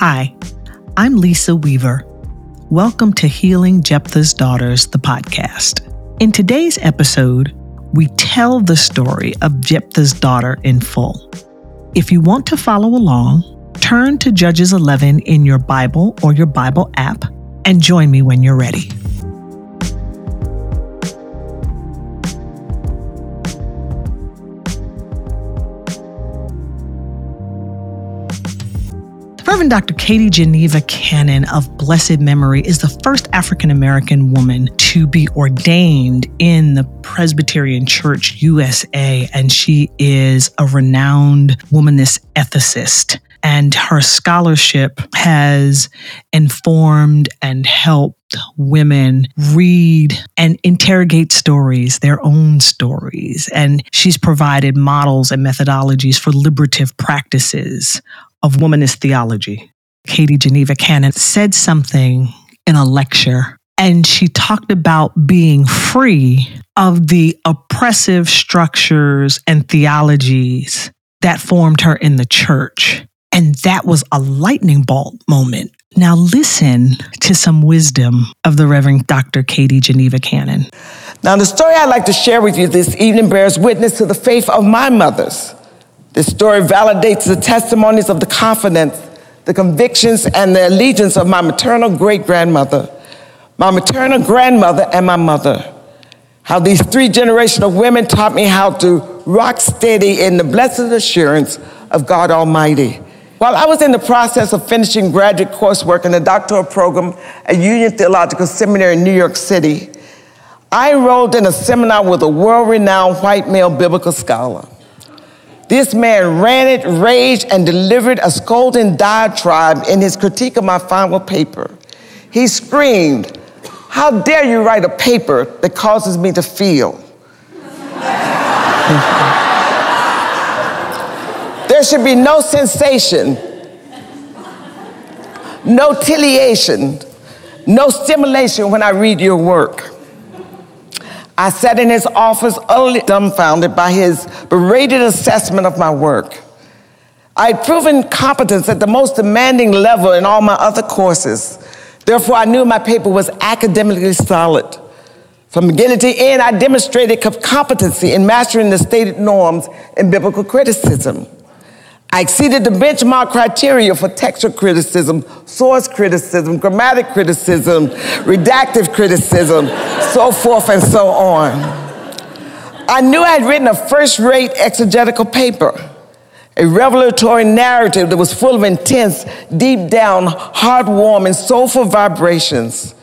Hi, I'm Lisa Weaver. Welcome to Healing Jephthah's Daughters, the podcast. In today's episode, we tell the story of Jephthah's daughter in full. If you want to follow along, turn to Judges 11 in your Bible or your Bible app and join me when you're ready. Reverend Dr. Katie Geneva Cannon of blessed memory is the first African American woman to be ordained in the Presbyterian Church USA, and she is a renowned womanist ethicist. And her scholarship has informed and helped women read and interrogate stories, their own stories. And she's provided models and methodologies for liberative practices of womanist theology. Katie Geneva Cannon said something in a lecture, and she talked about being free of the oppressive structures and theologies that formed her in the church. And that was a lightning bolt moment. Now, listen to some wisdom of the Reverend Dr. Katie Geneva Cannon. Now, the story I'd like to share with you this evening bears witness to the faith of my mothers this story validates the testimonies of the confidence, the convictions, and the allegiance of my maternal great grandmother, my maternal grandmother, and my mother. How these three generations of women taught me how to rock steady in the blessed assurance of God Almighty. While I was in the process of finishing graduate coursework in the doctoral program at Union Theological Seminary in New York City, I enrolled in a seminar with a world renowned white male biblical scholar. This man ranted, raged, and delivered a scolding diatribe in his critique of my final paper. He screamed, How dare you write a paper that causes me to feel? there should be no sensation, no titillation, no stimulation when I read your work. I sat in his office utterly dumbfounded by his berated assessment of my work. I had proven competence at the most demanding level in all my other courses. Therefore, I knew my paper was academically solid. From beginning to end, I demonstrated competency in mastering the stated norms in biblical criticism. I exceeded the benchmark criteria for textual criticism, source criticism, grammatic criticism, redactive criticism, so forth and so on. I knew I had written a first rate exegetical paper, a revelatory narrative that was full of intense, deep down, heartwarming, soulful vibrations.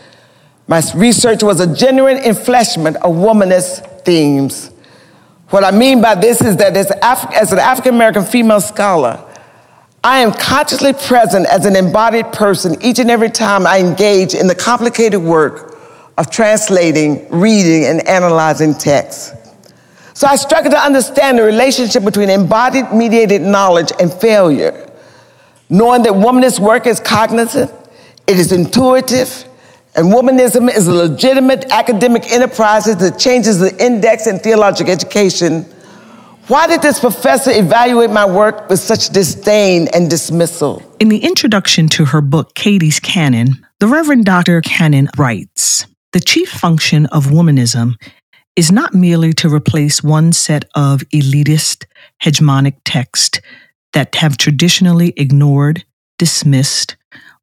My research was a genuine enfleshment of womanist themes. What I mean by this is that as, Af- as an African American female scholar, I am consciously present as an embodied person each and every time I engage in the complicated work of translating, reading, and analyzing texts. So I struggle to understand the relationship between embodied mediated knowledge and failure, knowing that womanist work is cognizant, it is intuitive, and womanism is a legitimate academic enterprise that changes the index in theological education. Why did this professor evaluate my work with such disdain and dismissal? In the introduction to her book, Katie's Canon, the Reverend Dr. Cannon writes The chief function of womanism is not merely to replace one set of elitist, hegemonic texts that have traditionally ignored, dismissed,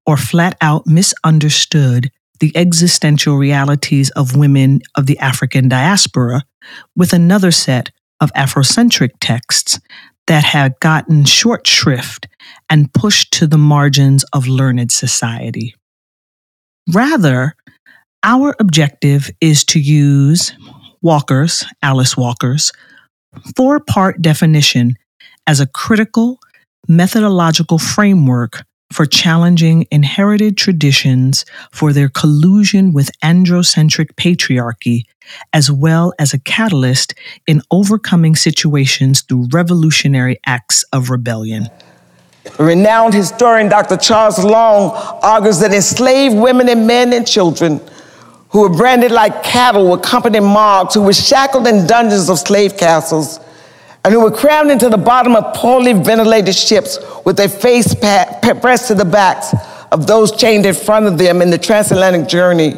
or flat out misunderstood the existential realities of women of the African diaspora with another set of Afrocentric texts that had gotten short shrift and pushed to the margins of learned society. Rather, our objective is to use Walker's, Alice Walker's, four part definition as a critical methodological framework for challenging inherited traditions for their collusion with androcentric patriarchy, as well as a catalyst in overcoming situations through revolutionary acts of rebellion. Renowned historian Dr. Charles Long argues that enslaved women and men and children who were branded like cattle were company mobs who were shackled in dungeons of slave castles and who were crammed into the bottom of poorly ventilated ships with their face pressed to the backs of those chained in front of them in the transatlantic journey.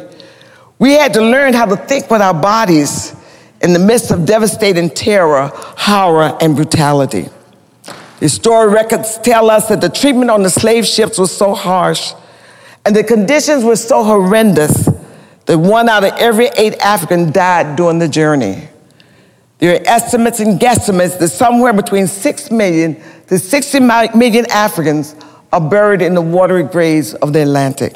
We had to learn how to think with our bodies in the midst of devastating terror, horror, and brutality. Historic records tell us that the treatment on the slave ships was so harsh and the conditions were so horrendous that one out of every eight Africans died during the journey. There are estimates and guesstimates that somewhere between 6 million to 60 million Africans are buried in the watery graves of the Atlantic.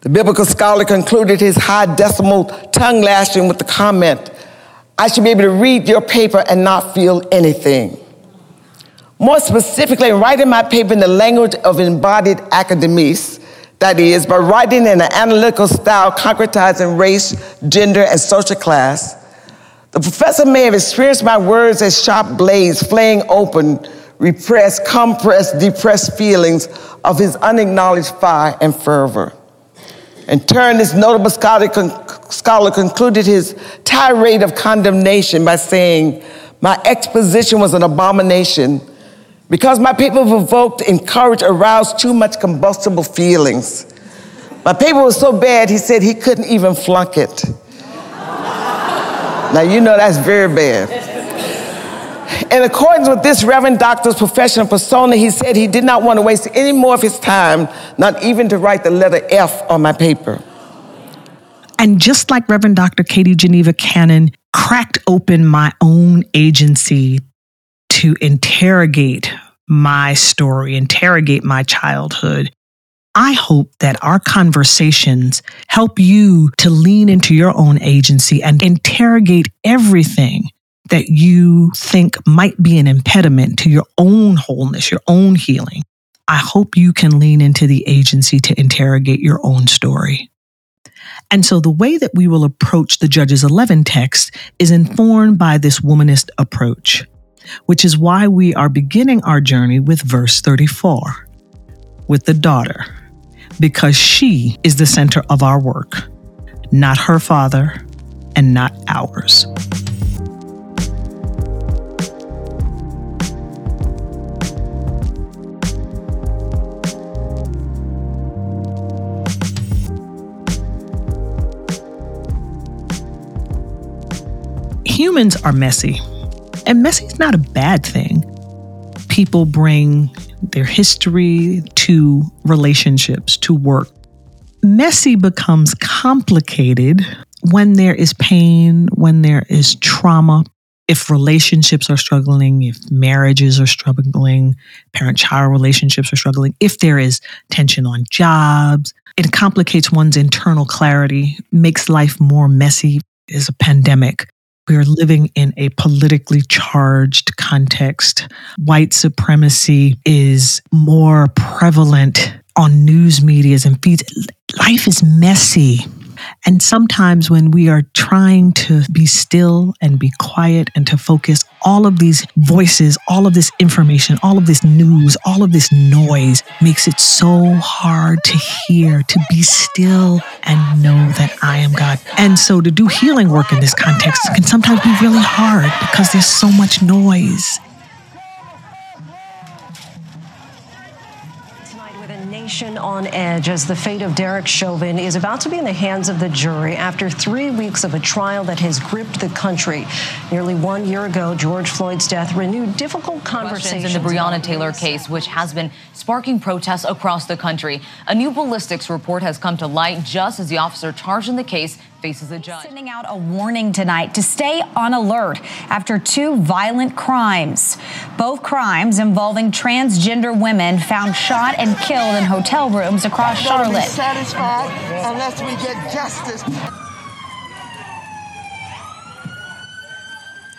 The biblical scholar concluded his high decibel tongue lashing with the comment, I should be able to read your paper and not feel anything. More specifically, writing my paper in the language of embodied academies, that is, by writing in an analytical style concretizing race, gender, and social class, the professor may have experienced my words as sharp blades flaying open repressed, compressed, depressed feelings of his unacknowledged fire and fervor. In turn, this notable scholar, scholar concluded his tirade of condemnation by saying, My exposition was an abomination because my paper provoked, encouraged, aroused too much combustible feelings. My paper was so bad, he said he couldn't even flunk it. Now, you know that's very bad. In accordance with this Reverend Doctor's professional persona, he said he did not want to waste any more of his time, not even to write the letter F on my paper. And just like Reverend Dr. Katie Geneva Cannon cracked open my own agency to interrogate my story, interrogate my childhood, I hope that our conversations help you to lean into your own agency and interrogate everything that you think might be an impediment to your own wholeness, your own healing. I hope you can lean into the agency to interrogate your own story. And so the way that we will approach the Judges 11 text is informed by this womanist approach, which is why we are beginning our journey with verse 34 with the daughter, because she is the center of our work, not her father and not ours. humans are messy, and messy is not a bad thing. People bring their history to relationships, to work. Messy becomes complicated when there is pain, when there is trauma, if relationships are struggling, if marriages are struggling, parent child relationships are struggling, if there is tension on jobs, it complicates one's internal clarity, makes life more messy. Is a pandemic we are living in a politically charged context. White supremacy is more prevalent on news medias and feeds. Life is messy. And sometimes when we are trying to be still and be quiet and to focus, all of these voices, all of this information, all of this news, all of this noise makes it so hard to hear, to be still and know that I am God. And so to do healing work in this context can sometimes be really hard because there's so much noise. Nation on edge as the fate of Derek Chauvin is about to be in the hands of the jury after three weeks of a trial that has gripped the country. Nearly one year ago, George Floyd's death renewed difficult conversations in the Breonna Taylor case, which has been sparking protests across the country. A new ballistics report has come to light just as the officer charged in the case faces a judge. Sending out a warning tonight to stay on alert after two violent crimes. Both crimes involving transgender women found shot and killed in hotel rooms across Charlotte. satisfied unless we get justice.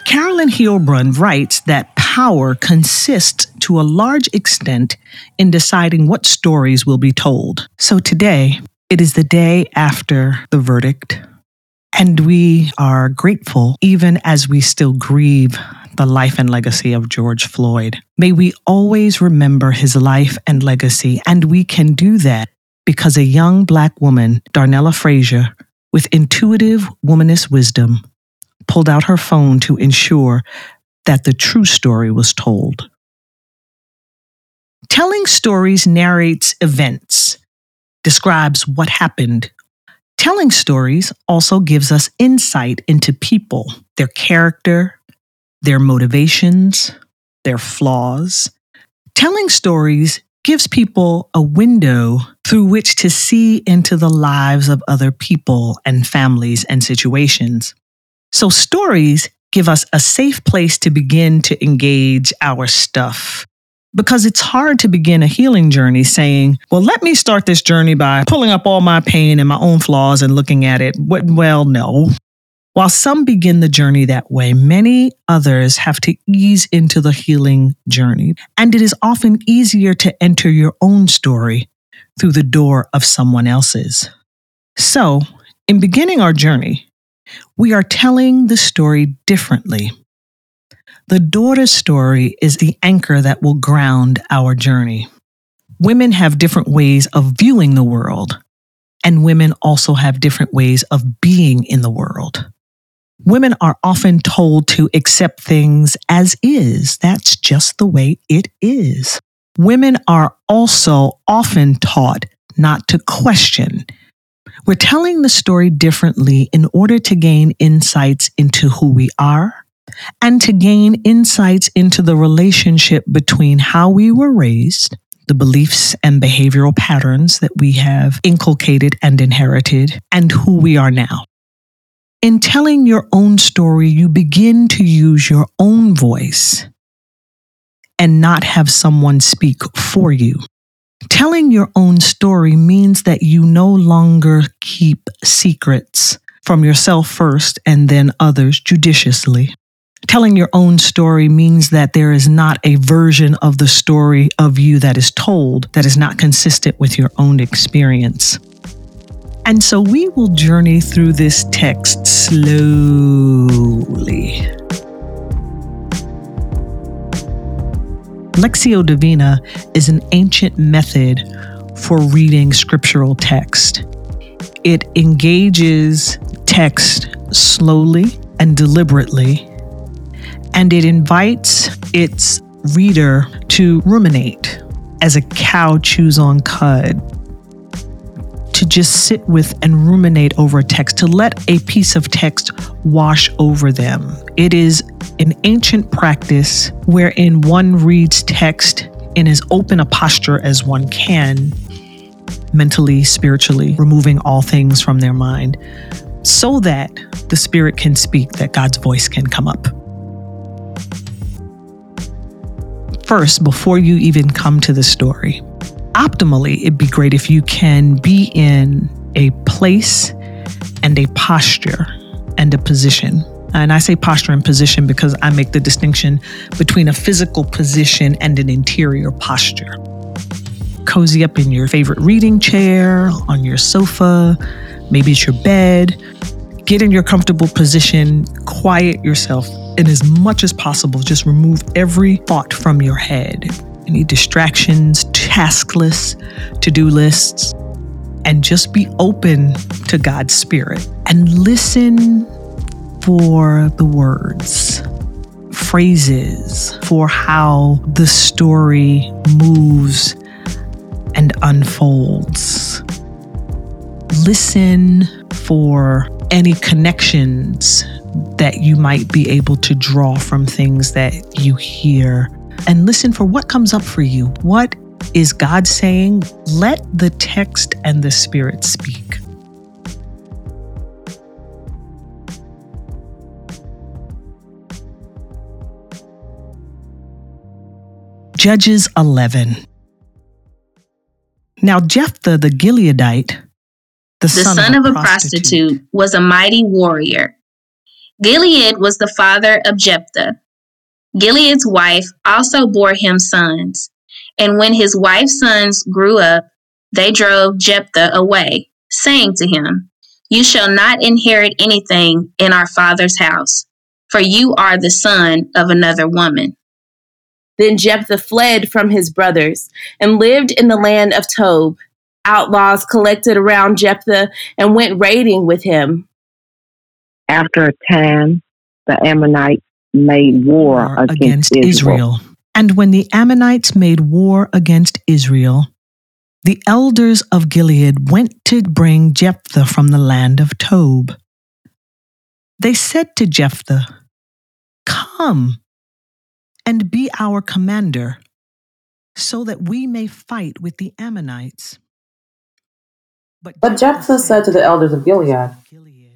Carolyn Heilbrun writes that power consists to a large extent in deciding what stories will be told. So today, it is the day after the verdict. And we are grateful, even as we still grieve the life and legacy of George Floyd. May we always remember his life and legacy, and we can do that because a young Black woman, Darnella Frazier, with intuitive womanist wisdom, pulled out her phone to ensure that the true story was told. Telling stories narrates events, describes what happened. Telling stories also gives us insight into people, their character, their motivations, their flaws. Telling stories gives people a window through which to see into the lives of other people and families and situations. So, stories give us a safe place to begin to engage our stuff. Because it's hard to begin a healing journey saying, well, let me start this journey by pulling up all my pain and my own flaws and looking at it. Well, no. While some begin the journey that way, many others have to ease into the healing journey. And it is often easier to enter your own story through the door of someone else's. So, in beginning our journey, we are telling the story differently. The daughter's story is the anchor that will ground our journey. Women have different ways of viewing the world, and women also have different ways of being in the world. Women are often told to accept things as is. That's just the way it is. Women are also often taught not to question we're telling the story differently in order to gain insights into who we are and to gain insights into the relationship between how we were raised, the beliefs and behavioral patterns that we have inculcated and inherited, and who we are now. In telling your own story, you begin to use your own voice and not have someone speak for you. Telling your own story means that you no longer keep secrets from yourself first and then others judiciously. Telling your own story means that there is not a version of the story of you that is told that is not consistent with your own experience. And so we will journey through this text slowly. Lectio Divina is an ancient method for reading scriptural text. It engages text slowly and deliberately, and it invites its reader to ruminate as a cow chews on cud, to just sit with and ruminate over a text, to let a piece of text wash over them. It is an ancient practice wherein one reads text in as open a posture as one can, mentally, spiritually, removing all things from their mind, so that the Spirit can speak, that God's voice can come up. First, before you even come to the story, optimally, it'd be great if you can be in a place and a posture and a position and I say posture and position because I make the distinction between a physical position and an interior posture. Cozy up in your favorite reading chair, on your sofa, maybe it's your bed. Get in your comfortable position, quiet yourself, and as much as possible, just remove every thought from your head. Any distractions, task lists, to do lists, and just be open to God's Spirit and listen for the words, phrases, for how the story moves and unfolds. Listen for any connections that you might be able to draw from things that you hear. And listen for what comes up for you. What is God saying? Let the text and the Spirit speak. Judges 11. Now, Jephthah the Gileadite, the, the son, son, of, a, of a prostitute, prostitute, was a mighty warrior. Gilead was the father of Jephthah. Gilead's wife also bore him sons. And when his wife's sons grew up, they drove Jephthah away, saying to him, You shall not inherit anything in our father's house, for you are the son of another woman. Then Jephthah fled from his brothers and lived in the land of Tob. Outlaws collected around Jephthah and went raiding with him. After a time, the Ammonites made war, war against, against Israel. Israel. And when the Ammonites made war against Israel, the elders of Gilead went to bring Jephthah from the land of Tob. They said to Jephthah, Come and be our commander, so that we may fight with the Ammonites. But, but Jephthah said to the elders of Gilead,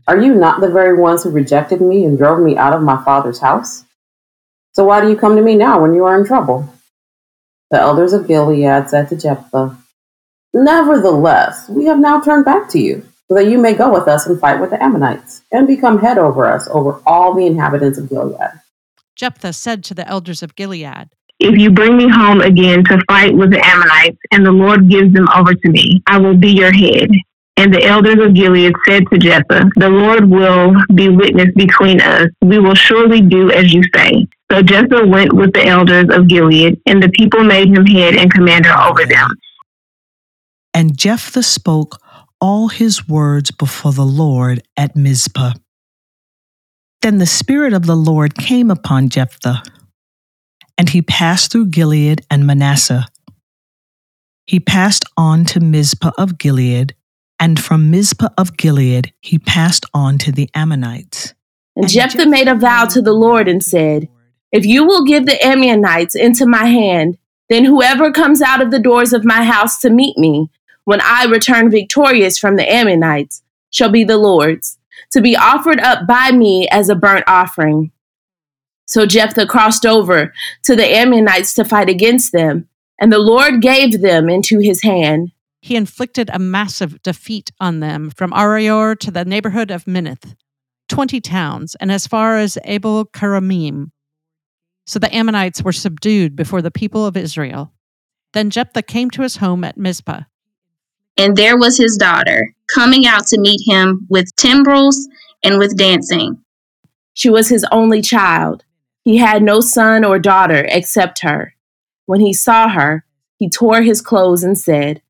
Are you not the very ones who rejected me and drove me out of my father's house? So why do you come to me now when you are in trouble? The elders of Gilead said to Jephthah, Nevertheless, we have now turned back to you, so that you may go with us and fight with the Ammonites, and become head over us over all the inhabitants of Gilead. Jephthah said to the elders of Gilead, If you bring me home again to fight with the Ammonites, and the Lord gives them over to me, I will be your head. And the elders of Gilead said to Jephthah, The Lord will be witness between us. We will surely do as you say. So Jephthah went with the elders of Gilead, and the people made him head and commander over them. And Jephthah spoke all his words before the Lord at Mizpah. Then the Spirit of the Lord came upon Jephthah, and he passed through Gilead and Manasseh. He passed on to Mizpah of Gilead, and from Mizpah of Gilead he passed on to the Ammonites. And, and Jephthah, Jephthah made a vow to the Lord and said, If you will give the Ammonites into my hand, then whoever comes out of the doors of my house to meet me, when I return victorious from the Ammonites, shall be the Lord's to be offered up by me as a burnt offering. So Jephthah crossed over to the Ammonites to fight against them, and the Lord gave them into his hand. He inflicted a massive defeat on them from Aroer to the neighborhood of Minnith, 20 towns, and as far as Abel Keramim. So the Ammonites were subdued before the people of Israel. Then Jephthah came to his home at Mizpah. And there was his daughter, coming out to meet him with timbrels and with dancing. She was his only child. He had no son or daughter except her. When he saw her, he tore his clothes and said,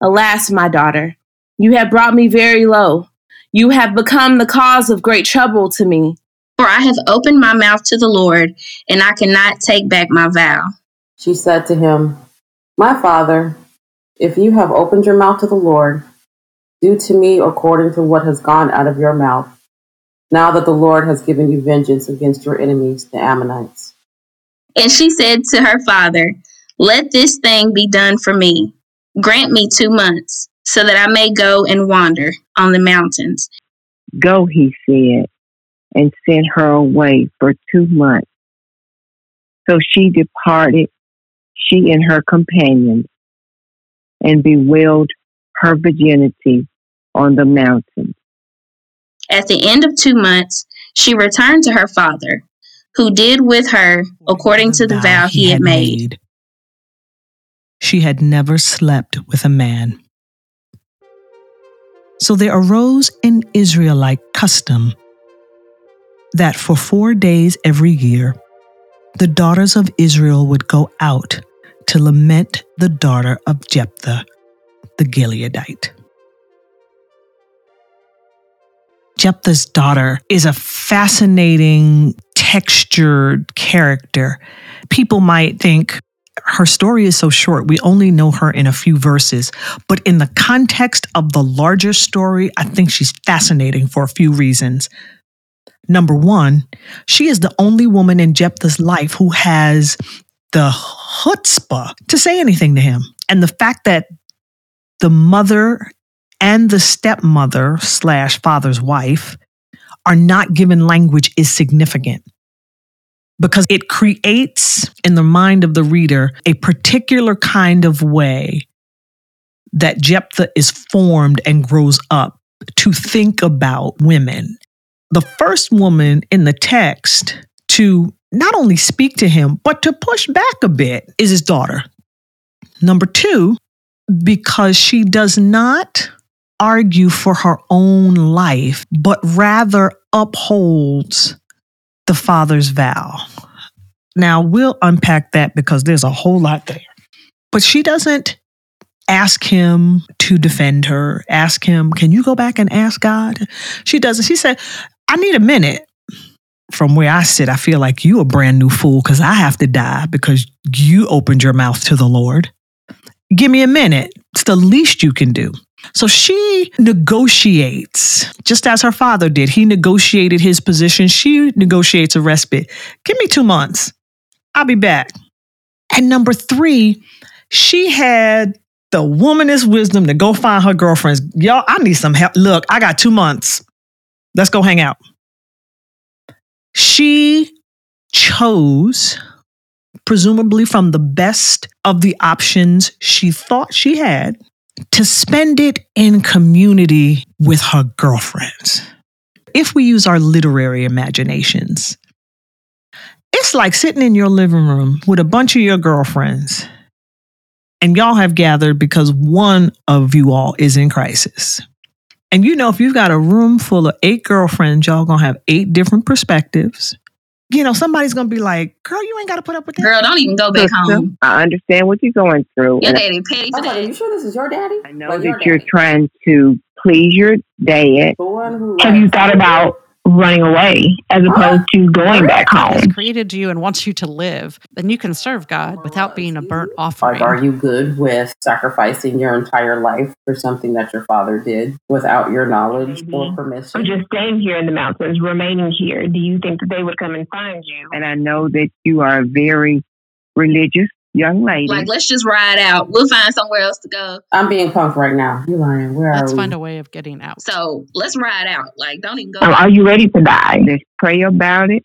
Alas, my daughter, you have brought me very low. You have become the cause of great trouble to me. For I have opened my mouth to the Lord, and I cannot take back my vow. She said to him, My father, if you have opened your mouth to the Lord, do to me according to what has gone out of your mouth, now that the Lord has given you vengeance against your enemies, the Ammonites. And she said to her father, Let this thing be done for me. Grant me two months, so that I may go and wander on the mountains. Go, he said, and sent her away for two months. So she departed, she and her companions, and bewailed her virginity on the mountain. At the end of two months, she returned to her father, who did with her according to the vow he had made. She had never slept with a man. So there arose an Israelite custom that for four days every year, the daughters of Israel would go out to lament the daughter of Jephthah, the Gileadite. Jephthah's daughter is a fascinating, textured character. People might think her story is so short, we only know her in a few verses. But in the context of the larger story, I think she's fascinating for a few reasons. Number one, she is the only woman in Jephthah's life who has the chutzpah to say anything to him. And the fact that the mother and the stepmother slash father's wife are not given language is significant because it creates in the mind of the reader a particular kind of way that Jephthah is formed and grows up to think about women. The first woman in the text to not only speak to him, but to push back a bit is his daughter. Number two, because she does not argue for her own life, but rather upholds the father's vow. Now, we'll unpack that because there's a whole lot there. But she doesn't ask him to defend her, ask him, can you go back and ask God? She doesn't. She said, I need a minute from where I sit, I feel like you a brand new fool because I have to die because you opened your mouth to the Lord. Give me a minute. It's the least you can do. So she negotiates, just as her father did. He negotiated his position. She negotiates a respite. Give me two months. I'll be back. And number three, she had the womanist wisdom to go find her girlfriends. Y'all, I need some help. Look, I got two months. Let's go hang out. She chose, presumably from the best of the options she thought she had, to spend it in community with her girlfriends. If we use our literary imaginations, it's like sitting in your living room with a bunch of your girlfriends, and y'all have gathered because one of you all is in crisis. And you know, if you've got a room full of eight girlfriends, y'all gonna have eight different perspectives. You know, somebody's gonna be like, "Girl, you ain't got to put up with that." Girl, don't even go back home. I understand what you're going through. Your and daddy petty I was like, are you sure this is your daddy? I know Like, your that you're daddy. trying to please your dad. The one who Have you thought about running away as opposed to going back God has home? created you and wants you to live, then you can serve God without being a burnt Like, offering. are you good with sacrificing your entire life for something that your father did without your knowledge or mm-hmm. I'm permission? just staying here in the mountains, remaining here. Do you think that they would come and find you? And I know that you are very religious young lady. Like, let's just ride out. We'll find somewhere else to go. I'm being punked right now. You're lying? Where Let's are we? find a way of getting out. So let's ride out. Like, don't even go. Um, are you ready to die? Let's pray about it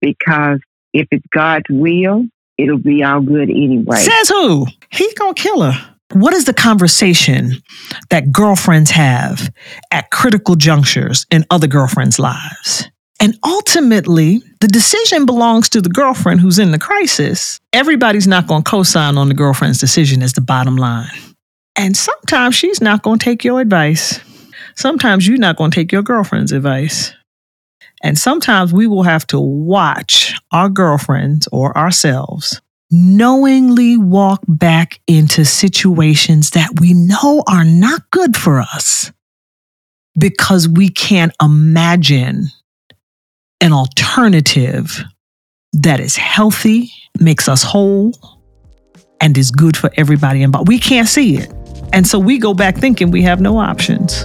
because if it's God's will, it'll be all good anyway. Says who? He's gonna kill her. What is the conversation that girlfriends have at critical junctures in other girlfriends' lives? And ultimately, the decision belongs to the girlfriend who's in the crisis. Everybody's not going to co sign on the girlfriend's decision, is the bottom line. And sometimes she's not going to take your advice. Sometimes you're not going to take your girlfriend's advice. And sometimes we will have to watch our girlfriends or ourselves knowingly walk back into situations that we know are not good for us because we can't imagine an alternative that is healthy, makes us whole, and is good for everybody involved. We can't see it. And so we go back thinking we have no options.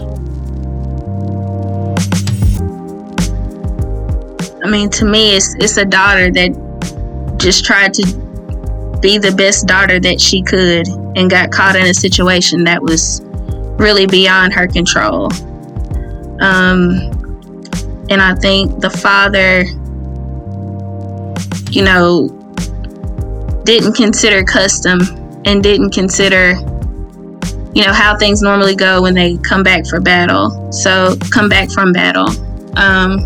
I mean, to me, it's it's a daughter that just tried to be the best daughter that she could and got caught in a situation that was really beyond her control. Um, and I think the father, you know, didn't consider custom and didn't consider, you know, how things normally go when they come back for battle. So come back from battle. Um,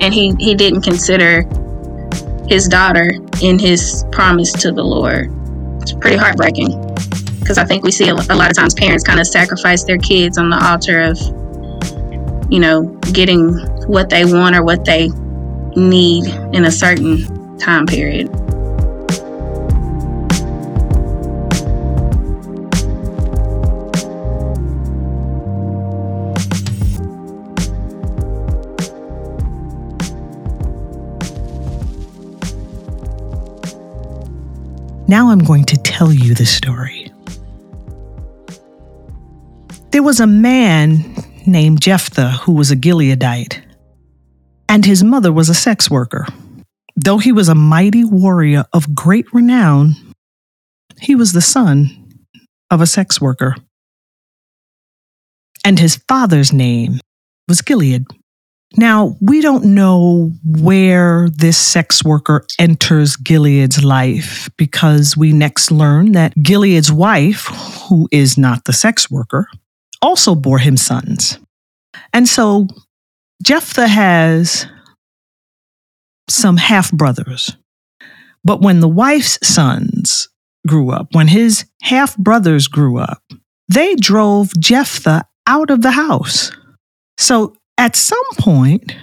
and he he didn't consider his daughter in his promise to the Lord. It's pretty heartbreaking because I think we see a, a lot of times parents kind of sacrifice their kids on the altar of, you know, getting what they want or what they need in a certain time period. Now I'm going to tell you the story. There was a man named Jephthah who was a Gileadite, and his mother was a sex worker. Though he was a mighty warrior of great renown, he was the son of a sex worker. And his father's name was Gilead. Now, we don't know where this sex worker enters Gilead's life because we next learn that Gilead's wife, who is not the sex worker, also bore him sons. And so Jephthah has some half brothers. But when the wife's sons grew up, when his half brothers grew up, they drove Jephthah out of the house. So at some point,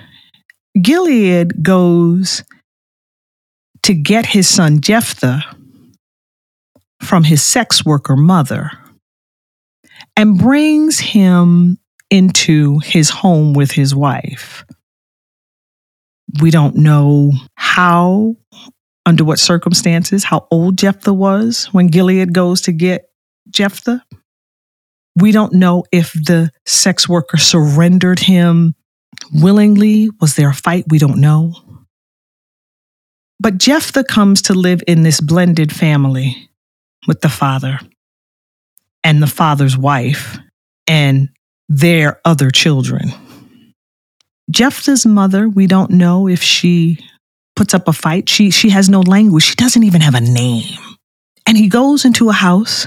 Gilead goes to get his son Jephthah from his sex worker mother and brings him into his home with his wife. We don't know how, under what circumstances, how old Jephthah was when Gilead goes to get Jephthah. We don't know if the sex worker surrendered him willingly. Was there a fight? We don't know. But Jephthah comes to live in this blended family with the father and the father's wife and their other children. Jephthah's mother, we don't know if she puts up a fight. She, she has no language. She doesn't even have a name. And he goes into a house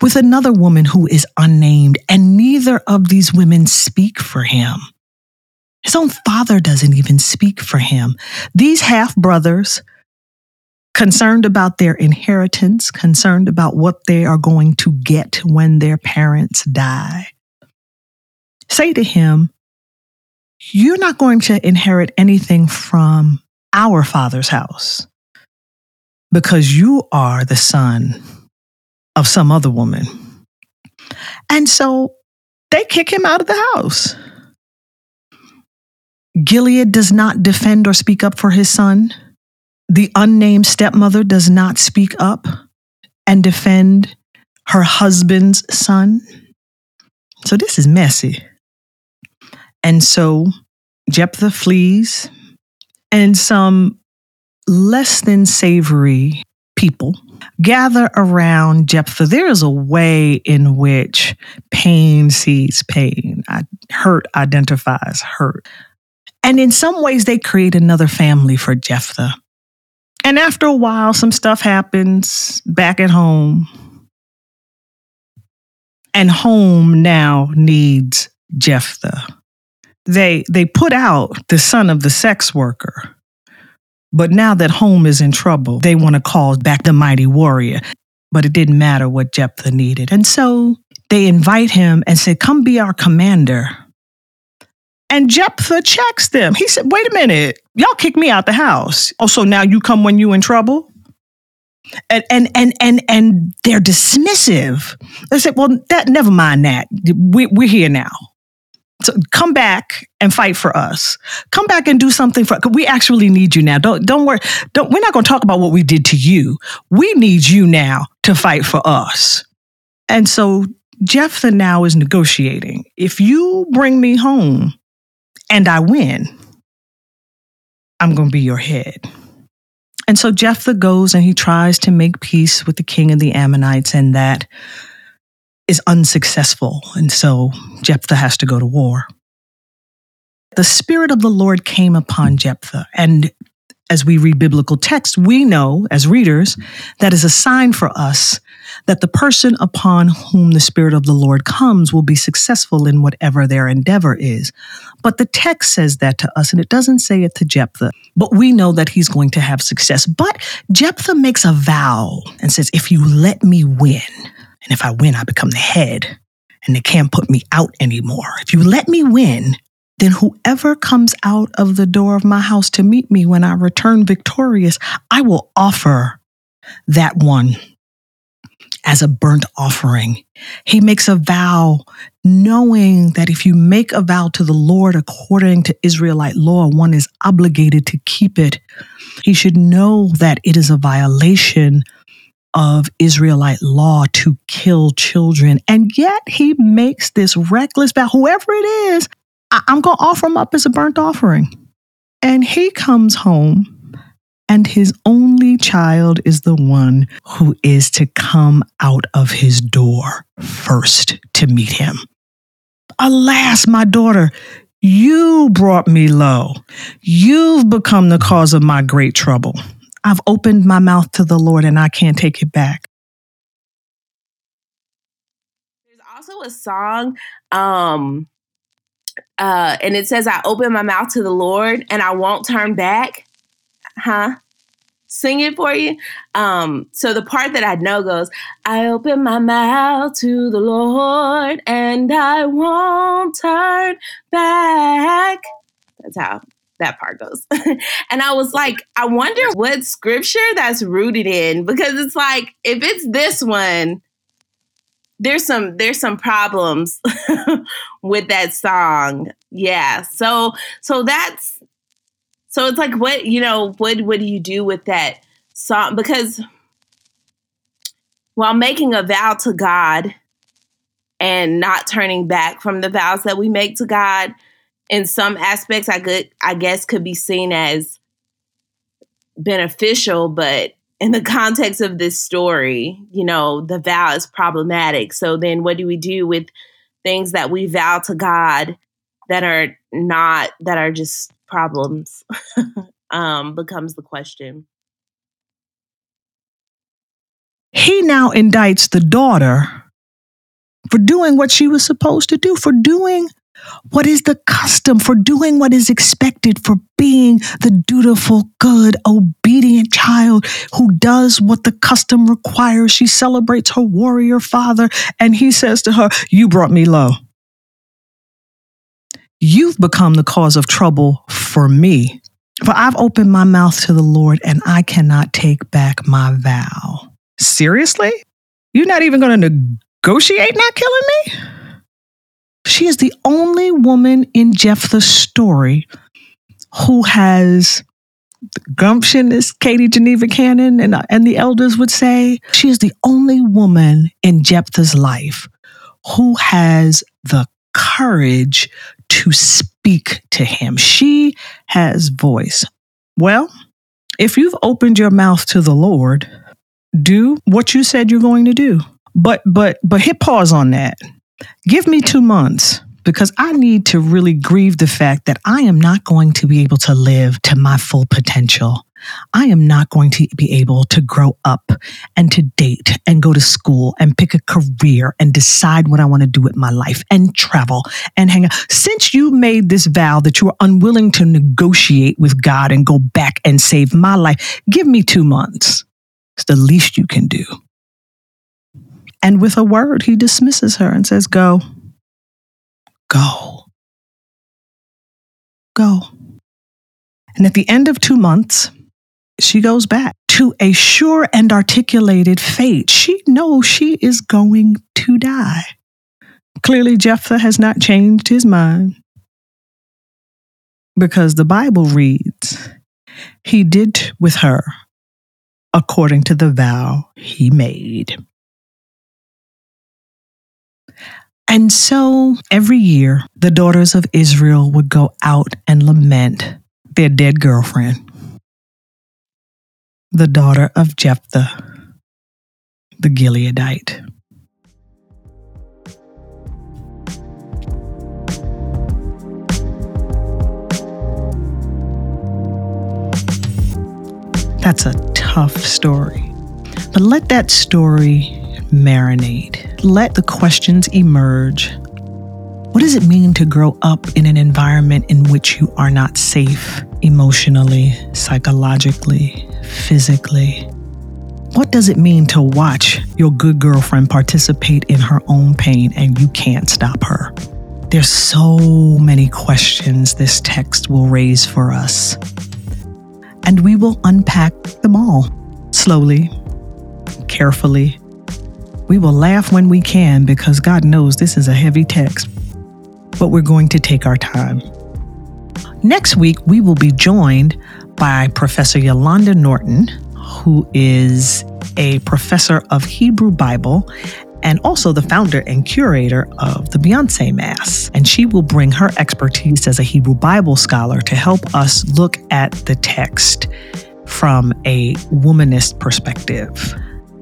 with another woman who is unnamed, and neither of these women speak for him. His own father doesn't even speak for him. These half brothers, concerned about their inheritance, concerned about what they are going to get when their parents die, say to him, You're not going to inherit anything from our father's house because you are the son of some other woman. And so they kick him out of the house. Gilead does not defend or speak up for his son. The unnamed stepmother does not speak up and defend her husband's son. So this is messy. And so Jephthah flees, and some less than savory people gather around Jephthah. There is a way in which pain sees pain, hurt identifies hurt. And in some ways, they create another family for Jephthah. And after a while, some stuff happens back at home. And home now needs Jephthah. They, they put out the son of the sex worker. But now that home is in trouble, they want to call back the mighty warrior. But it didn't matter what Jephthah needed. And so they invite him and say, Come be our commander. And Jephthah checks them. He said, Wait a minute, y'all kicked me out the house. Oh, so now you come when you in trouble? And and and and and they're dismissive. They said, Well, that never mind that. We, we're here now. So come back and fight for us. Come back and do something for us. we actually need you now. Don't don't worry. Don't we're not going to talk about what we did to you. We need you now to fight for us. And so Jephthah now is negotiating. If you bring me home, and I win, I'm going to be your head. And so Jephthah goes and he tries to make peace with the king of the Ammonites, and that is unsuccessful. And so Jephthah has to go to war. The Spirit of the Lord came upon Jephthah, and as we read biblical text, we know as readers that is a sign for us that the person upon whom the Spirit of the Lord comes will be successful in whatever their endeavor is. But the text says that to us, and it doesn't say it to Jephthah, but we know that he's going to have success. But Jephthah makes a vow and says, If you let me win, and if I win, I become the head, and they can't put me out anymore. If you let me win, then whoever comes out of the door of my house to meet me when I return victorious, I will offer that one as a burnt offering. He makes a vow, knowing that if you make a vow to the Lord according to Israelite law, one is obligated to keep it. He should know that it is a violation of Israelite law to kill children. And yet he makes this reckless vow, whoever it is, I- am going to offer him up as a burnt offering. And he comes home, and his only child is the one who is to come out of his door first to meet him. Alas, my daughter, you brought me low. You've become the cause of my great trouble. I've opened my mouth to the Lord and I can't take it back. There's also a song um uh, and it says, I open my mouth to the Lord and I won't turn back. Huh? Sing it for you. Um, so the part that I know goes, I open my mouth to the Lord and I won't turn back. That's how that part goes. and I was like, I wonder what scripture that's rooted in because it's like, if it's this one, there's some there's some problems with that song. Yeah. So so that's So it's like, what you know, what what do you do with that song? Because while making a vow to God and not turning back from the vows that we make to God, in some aspects, I could, I guess, could be seen as beneficial, but in the context of this story, you know, the vow is problematic. So then what do we do with things that we vow to God that are not that are just problems? um becomes the question. He now indicts the daughter for doing what she was supposed to do, for doing what is the custom for doing what is expected, for being the dutiful, good, obedient child who does what the custom requires? She celebrates her warrior father, and he says to her, You brought me low. You've become the cause of trouble for me. For I've opened my mouth to the Lord, and I cannot take back my vow. Seriously? You're not even going to negotiate not killing me? She is the only woman in Jephthah's story who has gumption, as Katie Geneva Cannon and, uh, and the elders would say. She is the only woman in Jephthah's life who has the courage to speak to him. She has voice. Well, if you've opened your mouth to the Lord, do what you said you're going to do. But but but hit pause on that Give me two months because I need to really grieve the fact that I am not going to be able to live to my full potential. I am not going to be able to grow up and to date and go to school and pick a career and decide what I want to do with my life and travel and hang out. Since you made this vow that you are unwilling to negotiate with God and go back and save my life, give me two months. It's the least you can do. And with a word, he dismisses her and says, Go, go, go. And at the end of two months, she goes back to a sure and articulated fate. She knows she is going to die. Clearly, Jephthah has not changed his mind because the Bible reads, He did with her according to the vow he made. And so every year, the daughters of Israel would go out and lament their dead girlfriend, the daughter of Jephthah, the Gileadite. That's a tough story. But let that story marinate. Let the questions emerge. What does it mean to grow up in an environment in which you are not safe emotionally, psychologically, physically? What does it mean to watch your good girlfriend participate in her own pain and you can't stop her? There's so many questions this text will raise for us. And we will unpack them all slowly, carefully, we will laugh when we can because God knows this is a heavy text, but we're going to take our time. Next week, we will be joined by Professor Yolanda Norton, who is a professor of Hebrew Bible and also the founder and curator of the Beyonce Mass. And she will bring her expertise as a Hebrew Bible scholar to help us look at the text from a womanist perspective.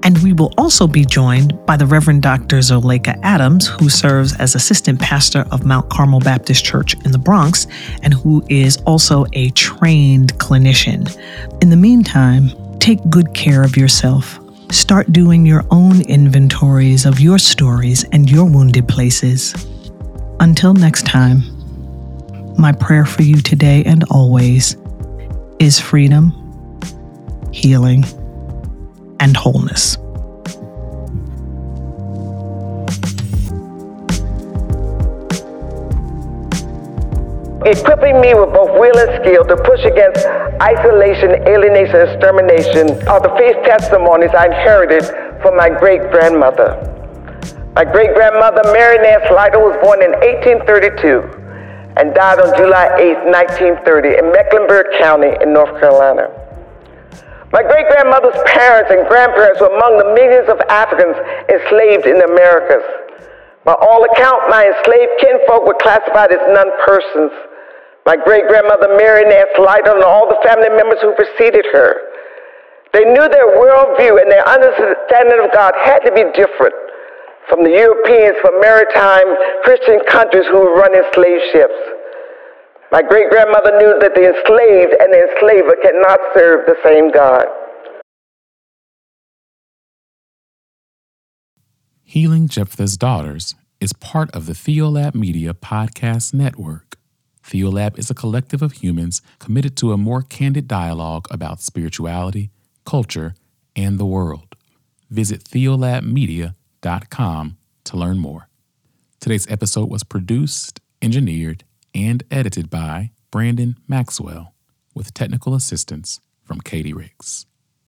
And we will also be joined by the Reverend Dr. Zoleka Adams, who serves as assistant pastor of Mount Carmel Baptist Church in the Bronx and who is also a trained clinician. In the meantime, take good care of yourself. Start doing your own inventories of your stories and your wounded places. Until next time, my prayer for you today and always is freedom, healing, and wholeness. Equipping me with both will and skill to push against isolation, alienation, and extermination are the faith testimonies I inherited from my great grandmother. My great grandmother, Mary Nance Lytle, was born in 1832. and died on July 8, 1930, in Mecklenburg County in North Carolina. My great grandmother's parents and grandparents were among the millions of Africans enslaved in the Americas. By all accounts, my enslaved kinfolk were classified as non persons. My great grandmother Mary Nance Lytle and all the family members who preceded her. They knew their worldview and their understanding of God had to be different from the Europeans from maritime Christian countries who were running slave ships. My great grandmother knew that the enslaved and the enslaver cannot serve the same God. Healing Jephthah's Daughters is part of the Theolab Media Podcast Network. Theolab is a collective of humans committed to a more candid dialogue about spirituality, culture, and the world. Visit theolabmedia.com com to learn more. Today's episode was produced, engineered, and edited by Brandon Maxwell with technical assistance from Katie Ricks.